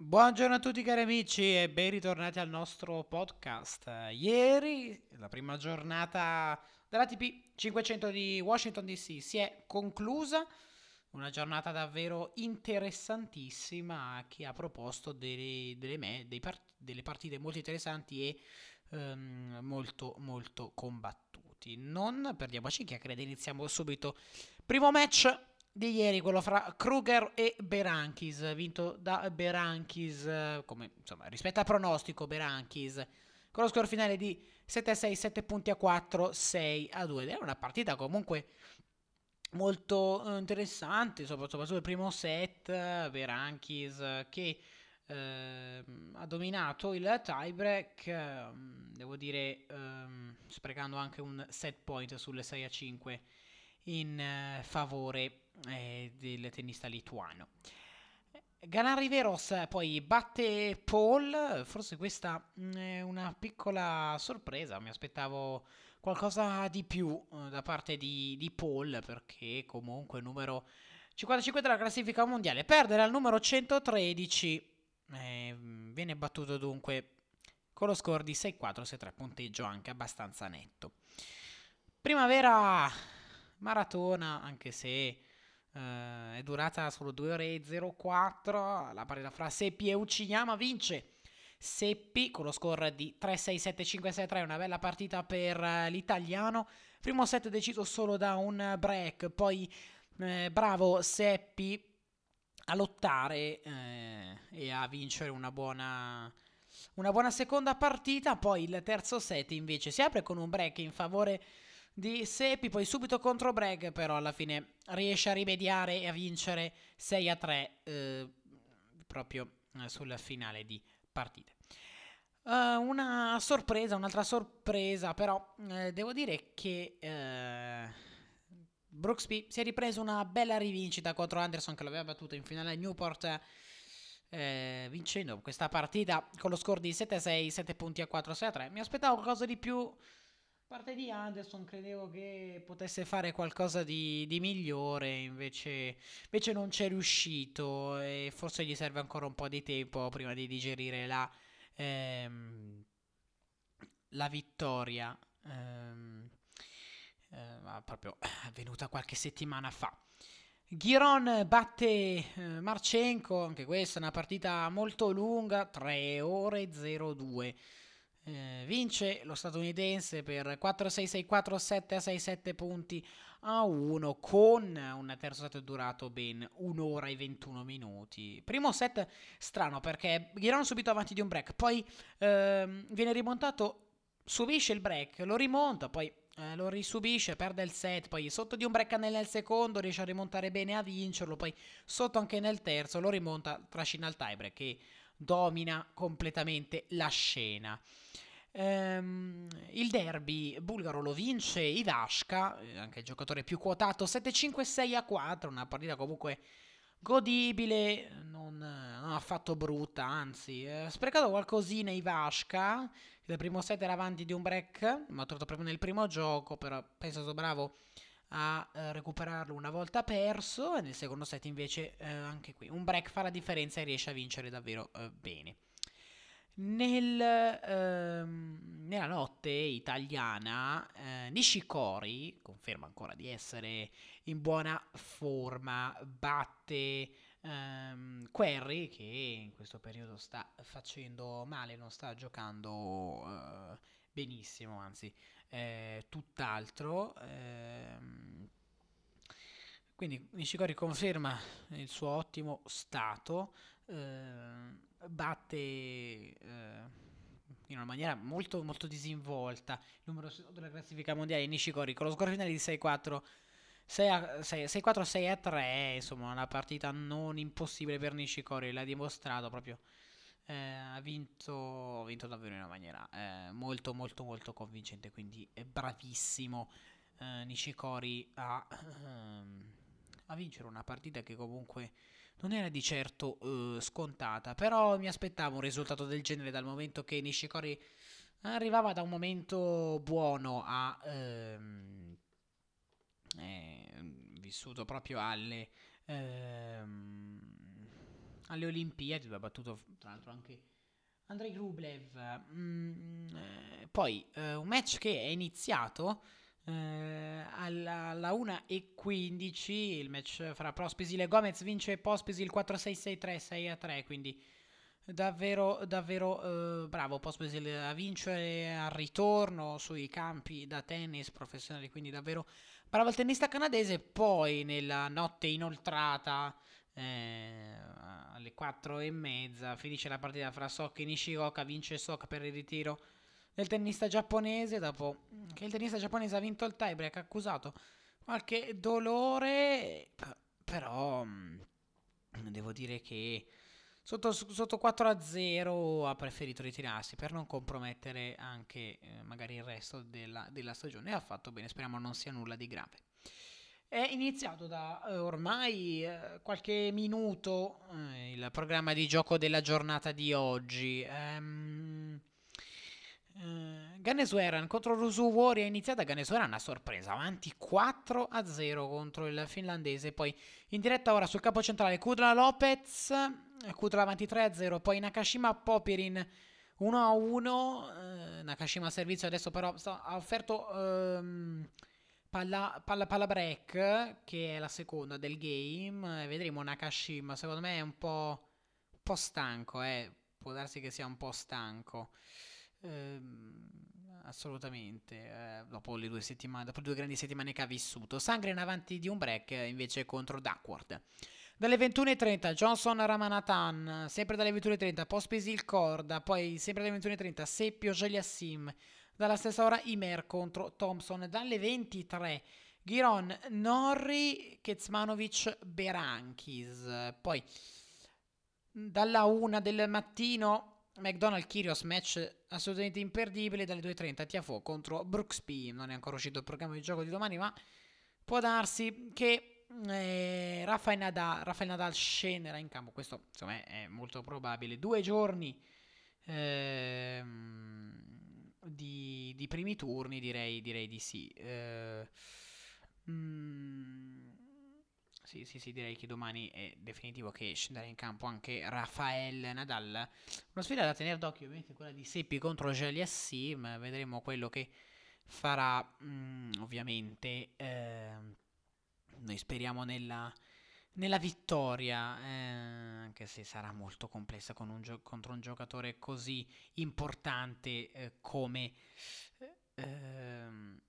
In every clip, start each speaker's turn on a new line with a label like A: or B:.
A: Buongiorno a tutti cari amici e ben ritornati al nostro podcast. Ieri, la prima giornata dell'ATP 500 di Washington DC si è conclusa, una giornata davvero interessantissima che ha proposto delle, delle, me, part- delle partite molto interessanti e um, molto molto combattuti. Non perdiamoci chiacchiere, iniziamo subito. Primo match di ieri, quello fra Kruger e Berankis, vinto da Berankis, come insomma rispetto al pronostico Berankis, con lo score finale di 7-6, 7 punti a 4, 6 a 2. Ed è una partita comunque molto eh, interessante, soprattutto il primo set, Berankis che eh, ha dominato il tiebreak, eh, devo dire, ehm, sprecando anche un set point sulle 6 a 5 in eh, favore eh, del tennista lituano. Ganan Riveros poi batte Paul, forse questa mm, è una piccola sorpresa, mi aspettavo qualcosa di più eh, da parte di, di, Paul perché comunque numero 55 della classifica mondiale, perdere al numero 113, eh, viene battuto dunque con lo score di 6-4, 6-3, punteggio anche abbastanza netto. Primavera maratona, anche se Uh, è durata solo 2 ore e 04. La partita fra Seppi e Uchiyama vince. Seppi con lo score di 3-6-7-5-6-3. Una bella partita per uh, l'italiano. Primo set deciso solo da un break. Poi eh, bravo Seppi a lottare eh, e a vincere una buona, una buona seconda partita. Poi il terzo set invece si apre con un break in favore di Seppi, poi subito contro Bragg, però alla fine riesce a rimediare e a vincere 6 a 3 eh, proprio eh, sul finale di partite. Uh, una sorpresa, un'altra sorpresa, però eh, devo dire che eh, Brooksby si è ripreso una bella rivincita contro Anderson che l'aveva battuto in finale a Newport. Eh, vincendo questa partita con lo score di 7-6, 7 punti a 4, 6 a 3. Mi aspettavo qualcosa di più parte di Anderson credevo che potesse fare qualcosa di, di migliore, invece, invece, non c'è riuscito e forse gli serve ancora un po' di tempo prima di digerire la, ehm, la vittoria. Ehm, eh, proprio avvenuta qualche settimana fa. Ghiron batte eh, Marcenko, anche questa è una partita molto lunga, 3 ore 02. Eh, vince lo statunitense per 4-6-6-4, 7-6-7 punti a 1 con un terzo set durato ben 1 ora e 21 minuti. Primo set strano perché Ghiron subito avanti di un break, poi ehm, viene rimontato, subisce il break, lo rimonta, poi eh, lo risubisce, perde il set, poi sotto di un break nel secondo riesce a rimontare bene a vincerlo, poi sotto anche nel terzo lo rimonta, trascina il tiebreak che domina completamente la scena. Ehm, il derby bulgaro lo vince Ivashka, eh, anche il giocatore più quotato, 7-5-6 a 4, una partita comunque godibile, non, non affatto brutta, anzi, eh, sprecato qualcosina Ivashka, il primo set era avanti di un break, ma ha trovato proprio nel primo gioco, però penso sia bravo a eh, recuperarlo una volta perso e nel secondo set invece eh, anche qui un break fa la differenza e riesce a vincere davvero eh, bene. Nel, ehm, nella notte italiana eh, Nishikori conferma ancora di essere in buona forma, batte ehm, Querry che in questo periodo sta facendo male, non sta giocando eh, benissimo, anzi eh, tutt'altro. Ehm, quindi Nishikori conferma il suo ottimo stato, eh, batte eh, in una maniera molto, molto disinvolta il numero della classifica mondiale Nishikori con lo score finale di 6-4. 6-4, 6 a 3, insomma, una partita non impossibile per Nishikori, l'ha dimostrato proprio eh, ha vinto, vinto, davvero in una maniera eh, molto molto molto convincente, quindi è bravissimo. Eh, Nishikori a, ehm, a, vincere una partita che comunque non era di certo eh, scontata, però mi aspettavo un risultato del genere dal momento che Nishikori arrivava da un momento buono a... Ehm, eh, vissuto proprio alle... Ehm, alle Olimpiadi, dove ha battuto tra l'altro anche Andrei Rublev. Mm, eh, poi eh, un match che è iniziato eh, alla, alla 1.15, il match fra Pospisil e Gomez vince Pospisil 4-6-6-3, 6-3, quindi davvero, davvero eh, bravo Pospisil a vincere al ritorno sui campi da tennis professionali, quindi davvero bravo il tennista canadese. Poi nella notte inoltrata eh, alle 4 e mezza finisce la partita fra Sok e Nishioka, vince Sok per il ritiro del tennista giapponese dopo che il tennista giapponese ha vinto il tiebreak, ha accusato qualche dolore, però devo dire che sotto, sotto 4 a 0 ha preferito ritirarsi per non compromettere anche eh, magari il resto della, della stagione e ha fatto bene, speriamo non sia nulla di grave. È iniziato da eh, ormai eh, qualche minuto eh, il programma di gioco della giornata di oggi. Eh, Ganesueran contro Rusu Wari è iniziata Ganesueran a sorpresa, avanti 4 a 0 contro il finlandese. Poi in diretta ora sul capo centrale Kudla Lopez, Kudla avanti 3 a 0. Poi Nakashima Popirin 1 a 1. Eh, Nakashima servizio adesso però ha offerto... Ehm, Palla, palla, palla break, che è la seconda del game. Vedremo Nakashima. Secondo me è un po', un po stanco. Eh. Può darsi che sia un po' stanco. Ehm, assolutamente. Eh, dopo, le due settimane, dopo due grandi settimane che ha vissuto. Sangre in avanti di un break invece contro Duckworth. Dalle 21.30 Johnson Ramanathan, sempre dalle 21.30 Pospisil Corda, poi sempre dalle 21.30 Seppio Geliassim, dalla stessa ora Imer contro Thompson. Dalle 23 Giron Norri Kezmanovic Berankis. Poi dalla 1 del mattino McDonald Kyrios match assolutamente imperdibile dalle 2.30 Tiafo contro Brooksby non è ancora uscito il programma di gioco di domani ma può darsi che eh, Rafael, Nadal, Rafael Nadal scenderà in campo questo insomma è molto probabile due giorni ehm, di, di primi turni direi, direi di sì. Eh, mm, sì, sì, sì, direi che domani è definitivo che scenderà in campo anche Rafael Nadal. Una sfida da tenere d'occhio, ovviamente, quella di Seppi contro Sim. Vedremo quello che farà, mm, ovviamente. Eh, noi speriamo nella, nella vittoria, eh, anche se sarà molto complessa un gio- contro un giocatore così importante eh, come, ehm,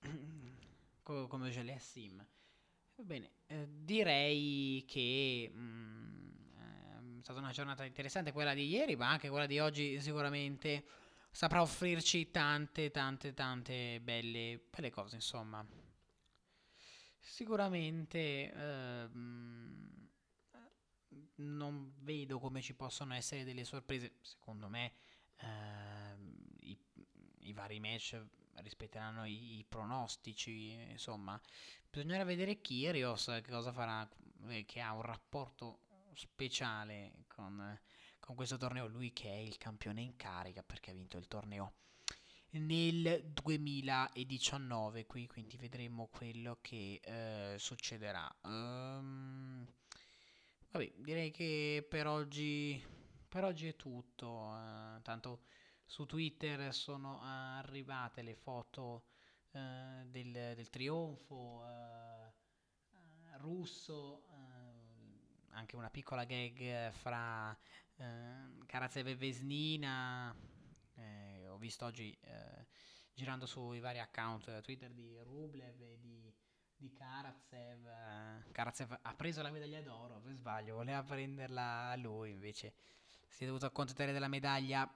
A: come Gelé Sim. Bene, eh, direi che mh, mm, è stata una giornata interessante quella di ieri, ma anche quella di oggi sicuramente saprà offrirci tante, tante, tante belle, belle cose, insomma. Sicuramente ehm, non vedo come ci possono essere delle sorprese. Secondo me ehm, i, i, vari match rispetteranno i, i, pronostici. Insomma, bisognerà vedere Kyrios che cosa farà, eh, che ha un rapporto speciale con, con questo torneo. Lui che è il campione in carica perché ha vinto il torneo nel 2019 qui quindi vedremo quello che eh, succederà. Um, vabbè direi che per oggi per oggi è tutto uh, tanto su twitter sono arrivate le foto uh, del, del, trionfo uh, russo anche una piccola gag fra Karatsev e Vesnina visto oggi eh, girando sui vari account eh, Twitter di Rublev e di, di Karatsev. Eh, Karatsev ha preso la medaglia d'oro, per sbaglio, voleva prenderla lui, invece si è dovuto accontentare della medaglia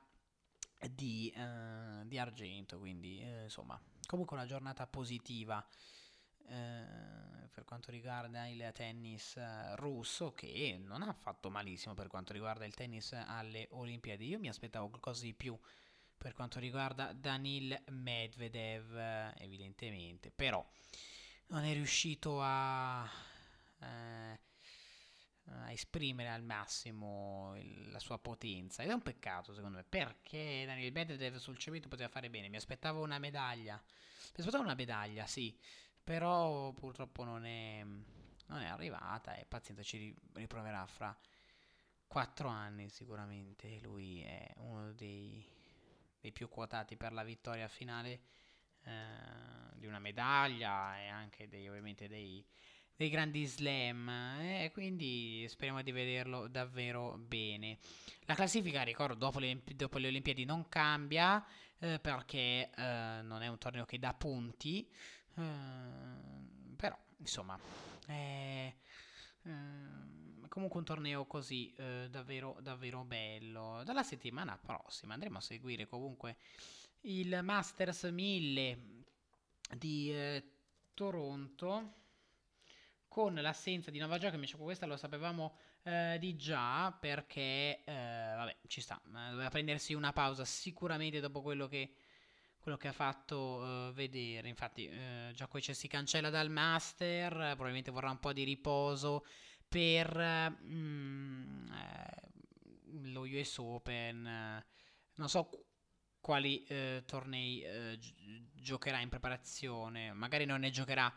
A: di, eh, di argento, quindi eh, insomma, comunque una giornata positiva. Uh, per quanto riguarda il tennis uh, russo che non ha fatto malissimo per quanto riguarda il tennis alle Olimpiadi io mi aspettavo qualcosa di più per quanto riguarda Danil Medvedev, evidentemente, però non è riuscito a, eh, a esprimere al massimo il, la sua potenza. Ed è un peccato secondo me perché Danil Medvedev sul cemento poteva fare bene, mi aspettavo una medaglia, mi aspettavo una medaglia, sì, però purtroppo non è, non è arrivata e pazienza ci riproverà fra quattro anni sicuramente. Lui è uno dei, dei più quotati per la vittoria finale eh, di una medaglia e anche dei, ovviamente dei, dei grandi slam. Eh, quindi speriamo di vederlo davvero bene. La classifica, ricordo, dopo le, dopo le Olimpiadi non cambia eh, perché eh, non è un torneo che dà punti. Eh, però, insomma, è comunque un torneo così eh, davvero, davvero bello. Dalla settimana prossima andremo a seguire comunque il Masters 1000 di eh, Toronto con l'assenza di Novak Djokovic, questa lo sapevamo eh, di già perché, eh, vabbè, ci sta, doveva prendersi una pausa sicuramente dopo quello che, quello che ha fatto eh, vedere, infatti eh, Djokovic si cancella dal Master, probabilmente vorrà un po' di riposo per mm, eh, lo US Open, non so quali eh, tornei eh, gi- giocherà in preparazione, magari non ne giocherà,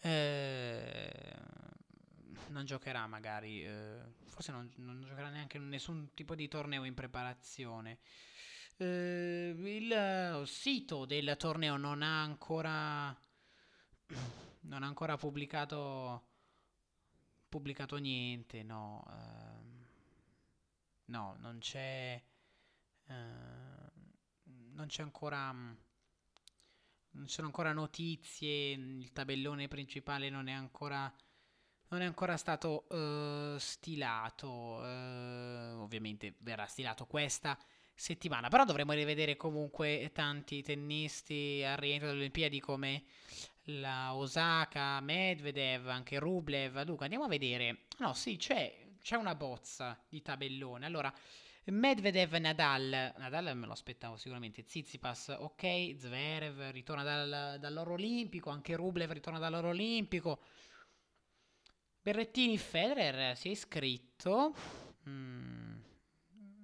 A: eh, non giocherà magari, eh, forse non, non, giocherà neanche nessun tipo di torneo in preparazione. il sito del torneo non ha ancora non ha ancora pubblicato pubblicato niente, no. Uh, no, non c'è. Uh, non c'è ancora. Non ci sono ancora notizie. Il tabellone principale non è ancora. Non è ancora stato uh, stilato. ovviamente verrà stilato questa settimana. Però dovremo rivedere comunque tanti tennisti al rientro delle Olimpiadi come la Osaka, Medvedev, anche Rublev. Dunque andiamo a vedere. No, sì, c'è, c'è una bozza di tabellone. Allora, Medvedev Nadal. Nadal me lo aspettavo sicuramente. Zizipas, ok. Zverev ritorna dal, dall'oro olimpico. Anche Rublev ritorna dall'oro olimpico. Berrettini Federer si è iscritto. Mm,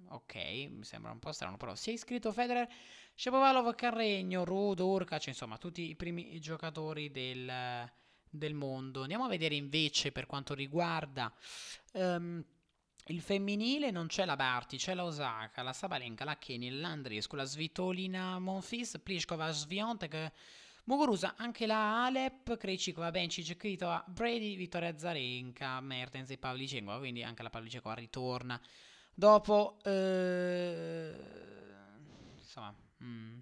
A: ok, mi sembra un po' strano, però si è iscritto Federer. Shapovalov, Carregno, Rudo, Urkac, insomma tutti i primi giocatori del, del, mondo. Andiamo a vedere invece per quanto riguarda um, il femminile, non c'è la Barti, c'è la Osaka, la Sabalenka, la Kenny, l'Andrescu, la Svitolina, Monfils, Pliskova, Sviontek, Muguruza, anche la Alep, Krejcikova, Bencic, Kvitova, Brady, Vittoria Zarenka, Mertens e Pavlicengova, quindi anche la Pavlicengova ritorna dopo... Eh, insomma Mm.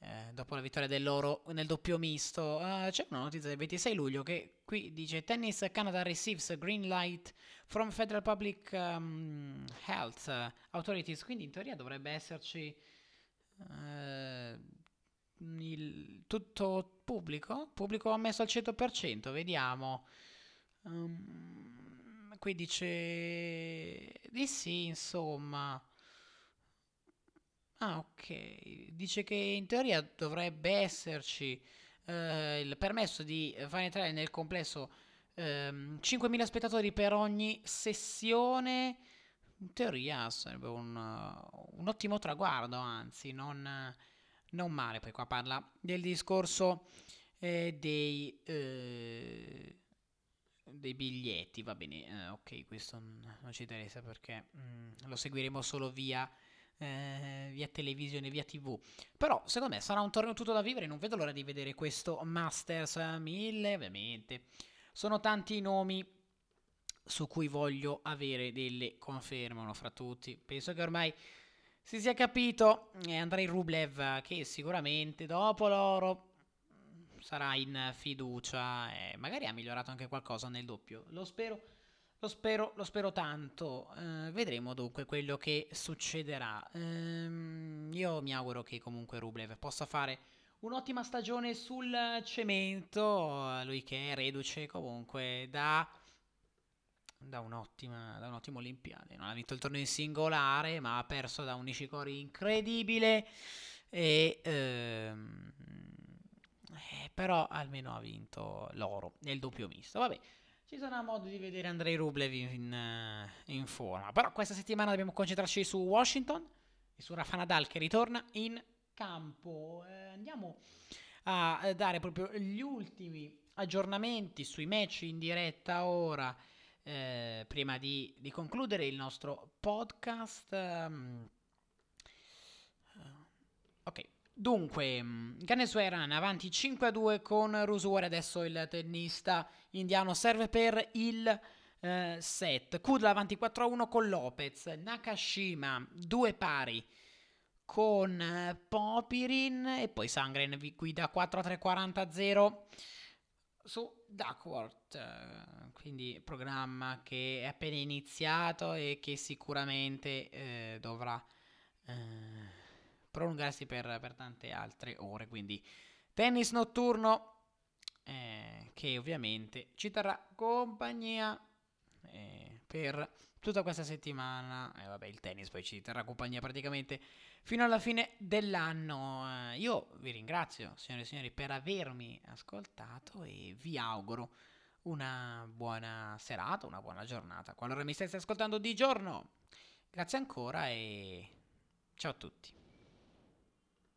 A: Eh, dopo la vittoria dell'oro nel doppio misto, uh, c'è una notizia del 26 luglio che qui dice Tennis Canada receives green light from Federal Public um, Health Authorities, quindi in teoria dovrebbe esserci uh, il, tutto pubblico, pubblico ammesso al 100%, vediamo. Um, qui dice di sì, insomma. Ah, ok. Dice che in teoria dovrebbe esserci eh, il permesso di far entrare nel complesso ehm, 5.000 spettatori per ogni sessione. In teoria sarebbe un, un ottimo traguardo, anzi, non, non, male. Poi qua parla del discorso eh, dei, eh, dei biglietti. Va bene, eh, ok, questo non ci interessa perché mm, lo seguiremo solo via eh, via televisione, via tv. Però secondo me sarà un torneo tutto da vivere, non vedo l'ora di vedere questo Masters 1000, ovviamente. Sono tanti i nomi su cui voglio avere delle conferme, uno fra tutti. Penso che ormai si sia capito, eh, Andrei Rublev che sicuramente dopo l'oro sarà in fiducia e magari ha migliorato anche qualcosa nel doppio. Lo spero lo spero, lo spero tanto. Eh, vedremo dunque quello che succederà. Ehm, io mi auguro che comunque Rublev possa fare un'ottima stagione sul cemento. Lui che è reduce comunque da, da, un'ottima, da un'ottima Olimpiade. Non ha vinto il torneo in singolare, ma ha perso da un Nishikori incredibile. E, ehm, eh, però almeno ha vinto l'oro nel doppio misto. Vabbè. Ci sarà modo di vedere Andrei Rublev in, eh, in, forma. Però questa settimana dobbiamo concentrarci su Washington e su Rafa Nadal che ritorna in campo. Eh, andiamo a dare proprio gli ultimi aggiornamenti sui match in diretta ora eh, prima di, di, concludere il nostro podcast. Um, dunque, Ganesueran avanti 5-2 con Rusuare, adesso il tennista indiano serve per il eh, set. Kudla avanti 4-1 con Lopez, Nakashima due pari con eh, Popirin e poi Sangren vi guida 4-3-40-0 su Duckworth, quindi programma che è appena iniziato e che sicuramente eh, dovrà eh, prolungarsi per, per, tante altre ore. Quindi tennis notturno eh, che ovviamente ci terrà compagnia eh, per tutta questa settimana. E vabbè, il tennis poi ci terrà compagnia praticamente fino alla fine dell'anno. Eh, io vi ringrazio, signore e signori, per avermi ascoltato e vi auguro una buona serata, una buona giornata. Qualora mi stesse ascoltando di giorno, grazie ancora e ciao a tutti.